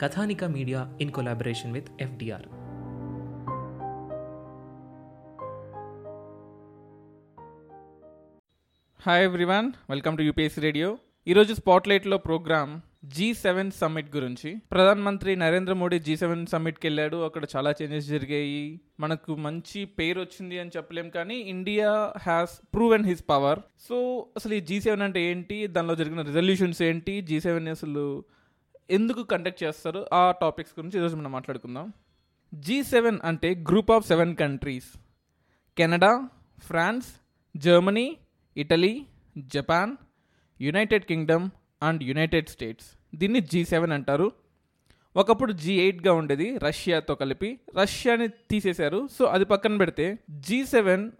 Kathanika media in collaboration with FDR. Hi everyone welcome to UPSC radio ఈరోజు స్పాట్లైట్లో programme G seven summit గురించి. ప్రధానమంత్రి Narendra Modi G seven సమ్మిట్కి వెళ్ళాడు. అక్కడ చాలా చేంజెస్ జరిగాయి. మనకు మంచి పేరు వచ్చింది అని చెప్పలేం కానీ India has proven his power so అసలు ఈ జీ సెవెన్ అంటే ఏంటి? దానిలో జరిగిన రిజల్యూషన్స్ ఏంటి? జీ సెవెన్ అసలు ఎందుకు కండక్ట్ చేస్తారు? ఆ టాపిక్స్ గురించి ఈరోజు మనం మాట్లాడుకుందాం. జీ సెవెన్ అంటే group of seven countries Canada France Germany Italy Japan United Kingdom and United States దీన్ని జీ సెవెన్ అంటారు. ఒకప్పుడు జీ ఎయిట్గా ఉండేది రష్యాతో కలిపి. రష్యాని తీసేశారు. సో అది పక్కన పెడితే జీ సెవెన్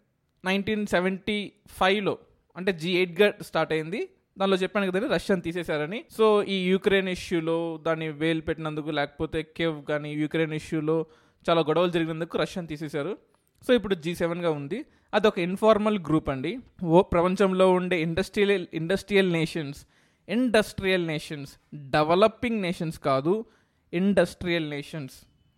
నైన్టీన్ సెవెంటీ ఫైవ్లో అంటే జీ ఎయిట్గా స్టార్ట్ అయింది. దానిలో చెప్పాను కదండి రష్యాని తీసేశారని. సో ఈ యూక్రెయిన్ ఇష్యూలో దాన్ని వేలు పెట్టినందుకు లేకపోతే కేవ్ కానీ యూక్రెయిన్ ఇష్యూలో చాలా గొడవలు జరిగినందుకు రష్యాని తీసేశారు. సో ఇప్పుడు జీ సెవెన్గా ఉంది. అది ఒక ఇన్ఫార్మల్ గ్రూప్ అండి. ఓ ప్రపంచంలో ఉండే industrial industrial nations industrial nations developing nations కాదు industrial nations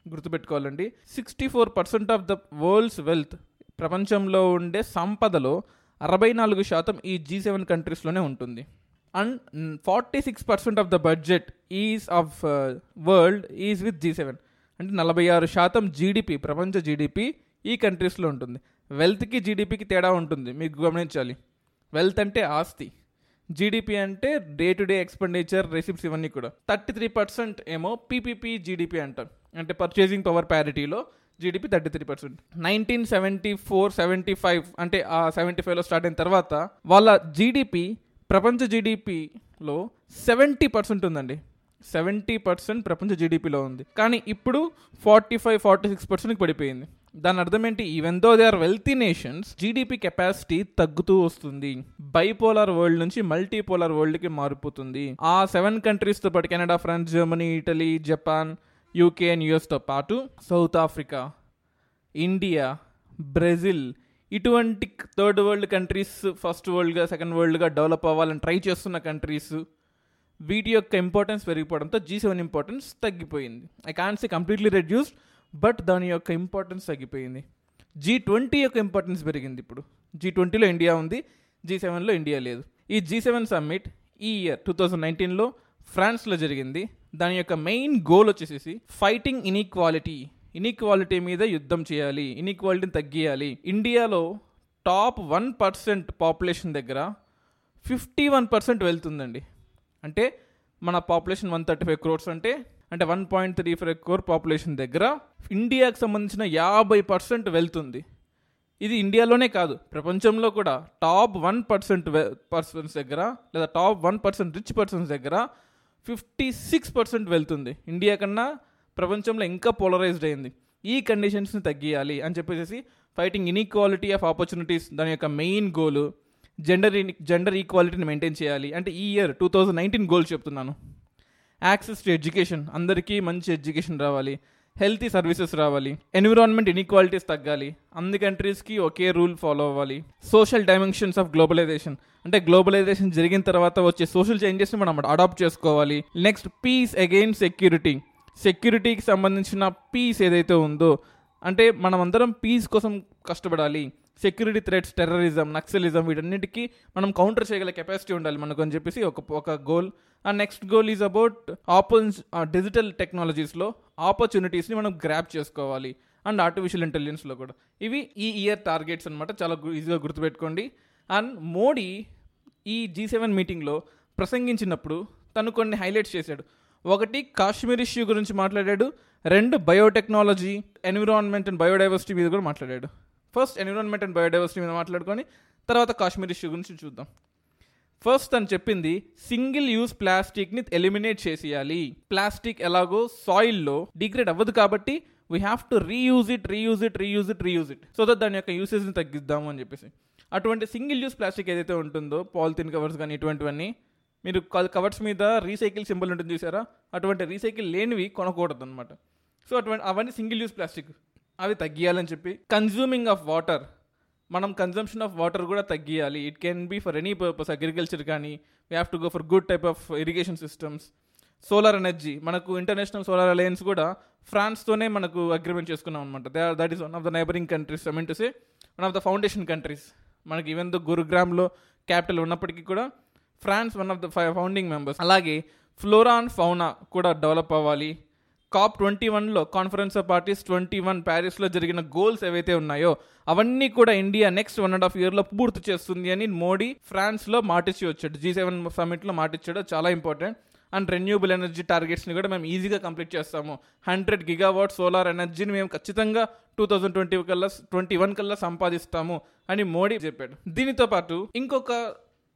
గుర్తుపెట్టుకోవాలండి. Sixty four percent of the world's wealth ప్రపంచంలో ఉండే సంపదలో అరవై నాలుగు శాతం ఈ జీ సెవెన్ కంట్రీస్లోనే ఉంటుంది. And forty six percent of the budget is of world is with G seven అంటే నలభై ఆరు శాతం జీడిపి ప్రపంచ జీడిపి ఈ కంట్రీస్లో ఉంటుంది. వెల్త్కి జీడిపికి తేడా ఉంటుంది. మీకు గమనించాలి. వెల్త్ అంటే ఆస్తి. జీడిపి అంటే day to day expenditure receipts ఇవన్నీ కూడా. థర్టీ త్రీ పర్సెంట్ ఏమో పీపీపీ జీడిపి అంటారు. అంటే purchasing power ప్యారిటీలో GDP thirty three percent nineteen seventy four seventy five అంటే ఆ సెవెంటీ ఫైవ్లో స్టార్ట్ అయిన తర్వాత వాళ్ళ జీడిపి ప్రపంచ జీడిపిలో సెవెంటీ పర్సెంట్ ఉందండి. సెవెంటీ పర్సెంట్ ప్రపంచ జీడిపిలో ఉంది. కానీ ఇప్పుడు ఫార్టీ ఫైవ్ ఫార్టీ సిక్స్ పర్సెంట్కి పడిపోయింది. దాని అర్థం ఏంటి? Even though they are wealthy nations GDP capacity తగ్గుతూ వస్తుంది. బైపోలార్ వరల్డ్ నుంచి మల్టీపోలార్ వరల్డ్కి మారిపోతుంది. ఆ సెవెన్ కంట్రీస్తో పాటు Canada France Germany Italy Japan UK and యుఎస్తో పాటు సౌత్ ఆఫ్రికా ఇండియా బ్రెజిల్ ఇటువంటి థర్డ్ వరల్డ్ కంట్రీస్ ఫస్ట్ వరల్డ్గా సెకండ్ వరల్డ్గా డెవలప్ అవ్వాలని ట్రై చేస్తున్న కంట్రీస్ వీటి యొక్క ఇంపార్టెన్స్ పెరిగిపోవడంతో జీ సెవెన్ ఇంపార్టెన్స్ తగ్గిపోయింది. I can say completely reduced but దాని యొక్క ఇంపార్టెన్స్ తగ్గిపోయింది. జీ ట్వంటీ యొక్క ఇంపార్టెన్స్ పెరిగింది ఇప్పుడు. జీ ట్వంటీలో ఇండియా ఉంది జీ సెవెన్లో ఇండియా లేదు. ఈ జీ సెవెన్ సమ్మిట్ ఈ ఇయర్ టూ థౌజండ్ నైన్టీన్లో ఫ్రాన్స్లో జరిగింది. దాని యొక్క మెయిన్ గోల్ వచ్చేసేసి ఫైటింగ్ ఇన్ఈక్వాలిటీ ఇన్ఈక్వాలిటీ మీద యుద్ధం చేయాలి. ఇన్ఈక్వాలిటీని తగ్గియాలి. ఇండియాలో టాప్ వన్ పర్సెంట్ పాపులేషన్ దగ్గర ఫిఫ్టీ వన్ పర్సెంట్ వెళ్తుందండి. అంటే మన population one thirty five crores అంటే అంటే one point three five crore population దగ్గర ఇండియాకి సంబంధించిన యాభై పర్సెంట్ వెళ్తుంది. ఇది ఇండియాలోనే కాదు ప్రపంచంలో కూడా. టాప్ వన్ పర్సెంట్ పర్సన్స్ దగ్గర లేదా top one percent rich persons దగ్గర ఫిఫ్టీ సిక్స్ పర్సెంట్ వెళ్తుంది. ఇండియా కన్నా ప్రపంచంలో ఇంకా పోలరైజ్డ్ అయింది. ఈ కండిషన్స్ని తగ్గియాలి అని చెప్పేసి ఫైటింగ్ ఇన్ఈక్వాలిటీ ఆఫ్ ఆపర్చునిటీస్ దాని యొక్క మెయిన్ గోలు జెండర్ జెండర్ ఈక్వాలిటీని మెయింటైన్ చేయాలి. అంటే ఈ year two thousand nineteen goal చెప్తున్నాను. యాక్సెస్ టు ఎడ్యుకేషన్ అందరికీ మంచి ఎడ్యుకేషన్ రావాలి. హెల్తీ సర్వీసెస్ రావాలి. ఎన్విరాన్మెంట్ ఇన్ఈక్వాలిటీస్ తగ్గాలి. అన్ని కంట్రీస్కి ఒకే రూల్ ఫాలో అవ్వాలి. సోషల్ డైమెన్షన్స్ ఆఫ్ గ్లోబలైజేషన్ అంటే గ్లోబలైజేషన్ జరిగిన తర్వాత వచ్చే సోషల్ చేంజెస్ని మనం అడాప్ట్ చేసుకోవాలి. నెక్స్ట్ పీస్ అగైన్ సెక్యూరిటీ సెక్యూరిటీకి సంబంధించిన పీస్ ఏదైతే ఉందో అంటే మనం అందరం పీస్ కోసం కష్టపడాలి. సెక్యూరిటీ థ్రెట్స్ టెర్రరిజం నక్సలిజం వీటన్నిటికీ మనం కౌంటర్ చేయగల కెపాసిటీ ఉండాలి మనకు అని చెప్పేసి ఒక ఒక goal. And next goal is about opens digital టెక్నాలజీస్లో ఆపర్చునిటీస్ని మనం గ్రాప్ చేసుకోవాలి అండ్ ఆర్టిఫిషియల్ ఇంటెలిజెన్స్లో కూడా. ఇవి ఈ ఇయర్ టార్గెట్స్ అనమాట చాలా ఈజీగా గుర్తుపెట్టుకోండి. అండ్ మోడీ ఈ జీ సెవెన్ మీటింగ్లో ప్రసంగించినప్పుడు తను కొన్ని హైలైట్స్ చేశాడు. ఒకటి కాశ్మీర్ ఇష్యూ గురించి మాట్లాడాడు రెండు బయోటెక్నాలజీ ఎన్విరాన్మెంట్ అండ్ బయోడైవర్సిటీ మీద కూడా మాట్లాడాడు. ఫస్ట్ ఎన్విరాన్మెంట్ అండ్ బయోడైవర్సిటీ మీద మాట్లాడుకొని తర్వాత కాశ్మీర్ ఇష్యూ గురించి చూద్దాం. ఫస్ట్ తను చెప్పింది సింగిల్ యూజ్ ప్లాస్టిక్ని ఎలిమినేట్ చేసేయాలి. ప్లాస్టిక్ ఎలాగో సాయిల్లో డిగ్రేడ్ అవ్వదు కాబట్టి we have to reuse it reuse it reuse it reuse it so that దాని యొక్క యూసేజ్ని తగ్గిద్దాము అని చెప్పేసి. అటువంటి సింగిల్ యూజ్ ప్లాస్టిక్ ఏదైతే ఉంటుందో పాలిథిన్ కవర్స్ కానీ ఇటువంటివన్నీ మీరు కవర్స్ మీద రీసైకిల్ సింబల్ ఉంటుంది చూసారా? అటువంటి రీసైకిల్ లేనివి కొనకూడదు అనమాట సో అటువంటి అవన్నీ సింగిల్ యూజ్ ప్లాస్టిక్ అవి తగ్గియాలని చెప్పి. కన్జ్యూమింగ్ ఆఫ్ వాటర్ మనం కన్జంప్షన్ ఆఫ్ వాటర్ కూడా తగ్గియాలి. It can be for any purpose agriculture కానీ we have to go for good type of irrigation systems solar energy మనకు ఇంటర్నేషనల్ సోలార్ అలయన్స్ కూడా ఫ్రాన్స్తోనే మనకు అగ్రిమెంట్ చేసుకున్నాం అనమాట they that is one of the neighbouring countries I mean to say one of the foundation countries మనకి even though గురుగ్రామ్లో capital ఉన్నప్పటికీ కూడా France one of the founding members అలాగే ఫ్లోరా అండ్ ఫౌనా కూడా డెవలప్ అవ్వాలి. COP twenty వన్లో conference of parties twenty one ప్యారిస్లో జరిగిన goals ఏవైతే ఉన్నాయో అవన్నీ కూడా India next one and half ఇయర్లో పూర్తి చేస్తుంది అని మోడీ ఫ్రాన్స్లో మాటిచ్చి వచ్చాడు. జీ సెవెన్ సమిట్లో మాటిచ్చాడు. చాలా ఇంపార్టెంట్. అండ్ రెన్యూబుల్ ఎనర్జీ టార్గెట్స్ని కూడా మేము ఈజీగా కంప్లీట్ చేస్తాము. హండ్రెడ్ గిగావాట్ సోలార్ ఎనర్జీని మేము ఖచ్చితంగా టూ థౌజండ్ ట్వంటీ కల్లా ట్వంటీ వన్ కల్లా సంపాదిస్తాము అని మోడీ చెప్పాడు. దీనితో పాటు ఇంకొక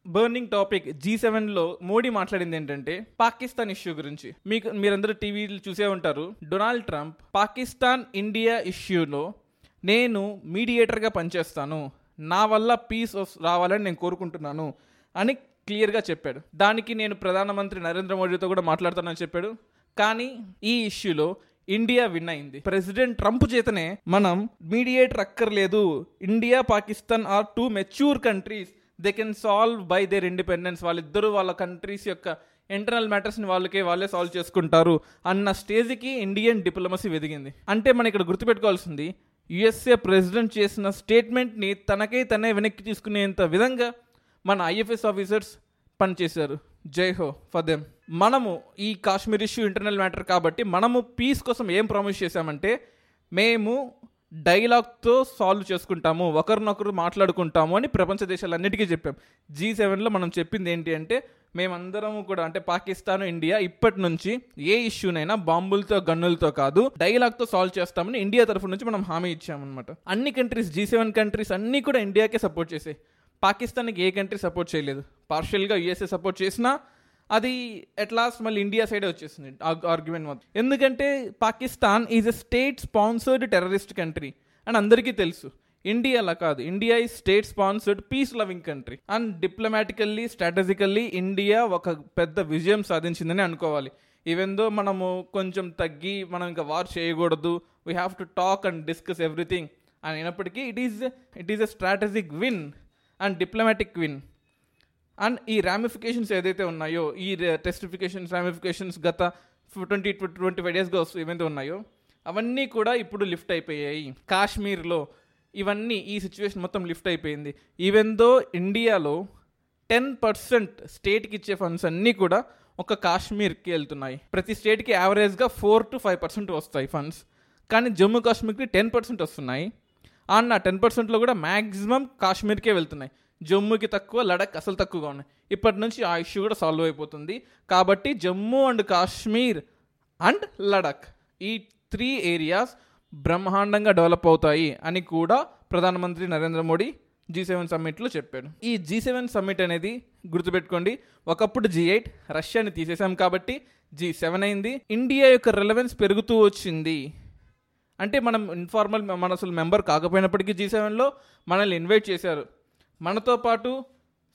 బర్నింగ్ టాపిక్ జీ సెవెన్లో మోడీ మాట్లాడింది ఏంటంటే పాకిస్తాన్ ఇష్యూ గురించి. మీకు మీరందరూ టీవీలు చూసే ఉంటారు. డొనాల్డ్ ట్రంప్ పాకిస్తాన్ ఇండియా ఇష్యూలో నేను మీడియేటర్గా పనిచేస్తాను. నా వల్ల పీస్ రావాలని నేను కోరుకుంటున్నాను అని క్లియర్గా చెప్పాడు. దానికి నేను ప్రధానమంత్రి నరేంద్ర మోడీతో కూడా మాట్లాడుతానని చెప్పాడు. కానీ ఈ ఇష్యూలో ఇండియా విన్ అయింది. ప్రెసిడెంట్ ట్రంప్ చేతనే మనం మీడియేటర్ అక్కర్లేదు. India Pakistan are too mature countries. They can solve by their independence వాళ్ళిద్దరూ వాళ్ళ కంట్రీస్ యొక్క ఇంటర్నల్ మ్యాటర్స్ని వాళ్ళకే వాళ్ళే సాల్వ్ చేసుకుంటారు అన్న స్టేజ్కి ఇండియన్ డిప్లొమసీ వెదిగింది. అంటే మనం ఇక్కడ గుర్తుపెట్టుకోవాల్సింది యుఎస్ఏ ప్రెసిడెంట్ చేసిన స్టేట్మెంట్ని తనకై తనే వెనక్కి తీసుకునేంత విధంగా మన ఐఎఫ్ఎస్ ఆఫీసర్స్ పనిచేశారు. జై హో ఫర్ దెమ్ మనము ఈ కాశ్మీర్ ఇష్యూ ఇంటర్నల్ మ్యాటర్ కాబట్టి మనము పీస్ కోసం ఏం ప్రామిస్ చేశామంటే మేము డైలాగ్తో సాల్వ్ చేసుకుంటాము ఒకరినొకరు మాట్లాడుకుంటాము అని ప్రపంచ దేశాలన్నిటికీ చెప్పాం. జీ సెవెన్లో మనం చెప్పింది ఏంటి అంటే మేమందరము కూడా అంటే పాకిస్తాన్ ఇండియా ఇప్పటి నుంచి ఏ ఇష్యూనైనా బాంబులతో గన్నులతో కాదు డైలాగ్తో సాల్వ్ చేస్తామని ఇండియా తరఫు నుంచి మనం హామీ ఇచ్చామన్నమాట. అన్ని కంట్రీస్ జీ సెవెన్ కంట్రీస్ అన్నీ కూడా ఇండియాకే సపోర్ట్ చేసాయి. పాకిస్తాన్కి ఏ కంట్రీ సపోర్ట్ చేయలేదు. పార్షియల్గా యుఎస్ఏ సపోర్ట్ చేసినా అది అట్ లాస్ట్ మళ్ళీ ఇండియా సైడే వచ్చేసింది ఆర్గ్యుమెంట్ మొత్తం ఎందుకంటే Pakistan is a state sponsored terrorist country and అందరికీ తెలుసు. ఇండియా అలా కాదు. ఇండియా ఈ state sponsored peace loving country and diplomatically strategically India ఒక పెద్ద విజయం సాధించిందని అనుకోవాలి. ఈవెన్ దో మనము కొంచెం తగ్గి మనం ఇంకా వార్ చేయకూడదు we have to talk and discuss everything అని అయినప్పటికీ it is it is a strategic win and diplomatic win and ఈ రామిఫికేషన్స్ ఏదైతే ఉన్నాయో ఈ టెస్టిఫికేషన్స్ రామిఫికేషన్స్ గత ట్వంటీ ట్వంటీ ఫైవ్ డేస్గా వస్తూ ఏవైతే ఉన్నాయో అవన్నీ కూడా ఇప్పుడు లిఫ్ట్ అయిపోయాయి. కాశ్మీర్లో ఇవన్నీ ఈ సిచ్యువేషన్ మొత్తం లిఫ్ట్ అయిపోయింది. ఈవెన్ దో ఇండియాలో టెన్ పర్సెంట్ స్టేట్కి ఇచ్చే ఫండ్స్ అన్నీ కూడా ఒక కాశ్మీర్కి వెళ్తున్నాయి. ప్రతి స్టేట్కి యావరేజ్గా ఫోర్ టు ఫైవ్ పర్సెంట్ వస్తాయి ఫండ్స్ కానీ జమ్మూ కాశ్మీర్కి టెన్ పర్సెంట్ వస్తున్నాయి. అండ్ ఆ టెన్ పర్సెంట్లో కూడా మ్యాక్సిమం కాశ్మీర్కే వెళ్తున్నాయి. జమ్మూకి తక్కువ లడక్ అసలు తక్కువగా ఉన్నాయి. ఇప్పటి నుంచి ఆ ఇష్యూ కూడా సాల్వ్ అయిపోతుంది. కాబట్టి జమ్మూ అండ్ కాశ్మీర్ అండ్ లడక్ ఈ త్రీ ఏరియాస్ బ్రహ్మాండంగా డెవలప్ అవుతాయి అని కూడా ప్రధానమంత్రి నరేంద్ర మోడీ జీ సెవెన్ సమ్మిట్లో చెప్పాడు. ఈ జీ సెవెన్ సమ్మిట్ అనేది గుర్తుపెట్టుకోండి ఒకప్పుడు జీ ఎయిట్ రష్యాని తీసేసాం కాబట్టి జీ సెవెన్ అయింది. ఇండియా యొక్క రిలవెన్స్ పెరుగుతూ వచ్చింది. అంటే మనం ఇన్ఫార్మల్ మన అసలు మెంబర్ కాకపోయినప్పటికీ జీ సెవెన్లో మనల్ని ఇన్వైట్ చేశారు. మనతో పాటు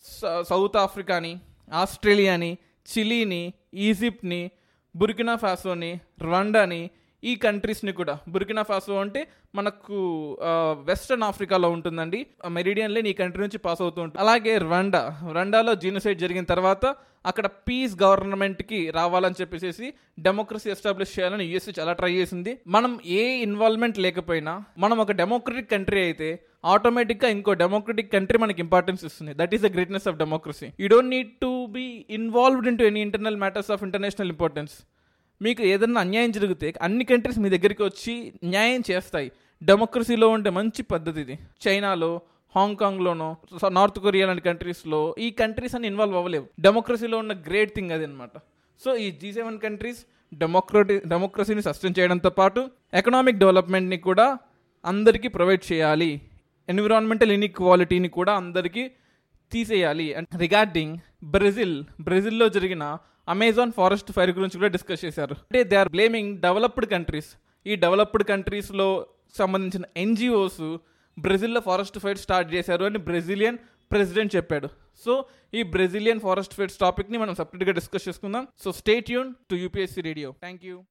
స- సౌత్ ఆఫ్రికాని ఆస్ట్రేలియాని చిలీని ఈజిప్ట్ని బుర్కినా ఫాసోని రండాని ఈ కంట్రీస్ని కూడా. బుర్కినా ఫాసో అంటే మనకు వెస్ట్రన్ వెస్టర్న్ ఆఫ్రికాలో ఉంటుందండి. మెరిడియన్ ఈ కంట్రీ నుంచి పాస్ అవుతూ ఉంటుంది. అలాగే రండా రండాలో జీనోసైడ్ జరిగిన తర్వాత అక్కడ పీస్ గవర్నమెంట్కి రావాలని చెప్పేసి డెమోక్రసీ ఎస్టాబ్లిష్ చేయాలని యూఎస్ఏ చాలా ట్రై చేసింది. మనం ఏ ఇన్వాల్వ్మెంట్ లేకపోయినా మనం ఒక డెమోక్రటిక్ కంట్రీ అయితే ఆటోమేటిక్గా ఇంకో డెమోక్రటిక్ కంట్రీ మనకి ఇంపార్టెన్స్ ఇస్తుంది. That is the greatness of democracy you don't need to be involved in to any internal matters of international importance మీకు ఏదైనా అన్యాయం జరిగితే అన్ని కంట్రీస్ మీ దగ్గరికి వచ్చి న్యాయం చేస్తాయి. డెమోక్రసీలో ఉండే మంచి పద్ధతి ఇది. చైనాలో హాంకాంగ్లోనో నార్త్ కొరియా లాంటి కంట్రీస్లో ఈ కంట్రీస్ అని ఇన్వాల్వ్ అవ్వలేవు. డెమోక్రసీలో ఉన్న గ్రేట్ థింగ్ అది అనమాట సో ఈ జీ సెవెన్ కంట్రీస్ డెమోక్రటీ డెమోక్రసీని సస్టైన్ చేయడంతో పాటు ఎకనామిక్ డెవలప్మెంట్ని కూడా అందరికీ ప్రొవైడ్ చేయాలి. ఎన్విరాన్మెంటల్ ఇన్ఈక్వాలిటీని కూడా అందరికీ తీసేయాలి. అండ్ రిగార్డింగ్ బ్రెజిల్ బ్రెజిల్లో జరిగిన అమెజాన్ ఫారెస్ట్ ఫైర్ గురించి కూడా డిస్కస్ చేశారు. అంటే they are blaming developed countries. ఈ డెవలప్డ్ కంట్రీస్లో సంబంధించిన ఎన్జిఓస్ బ్రెజిల్లో ఫారెస్ట్ ఫైర్ స్టార్ట్ చేశారు అని బ్రెజిలియన్ ప్రెసిడెంట్ చెప్పాడు. సో ఈ బ్రెజిలియన్ ఫారెస్ట్ ఫైర్స్ టాపిక్ని మనం సపరేట్గా డిస్కస్ చేసుకుందాం. So stay Yoon to UPSC radio. Thank you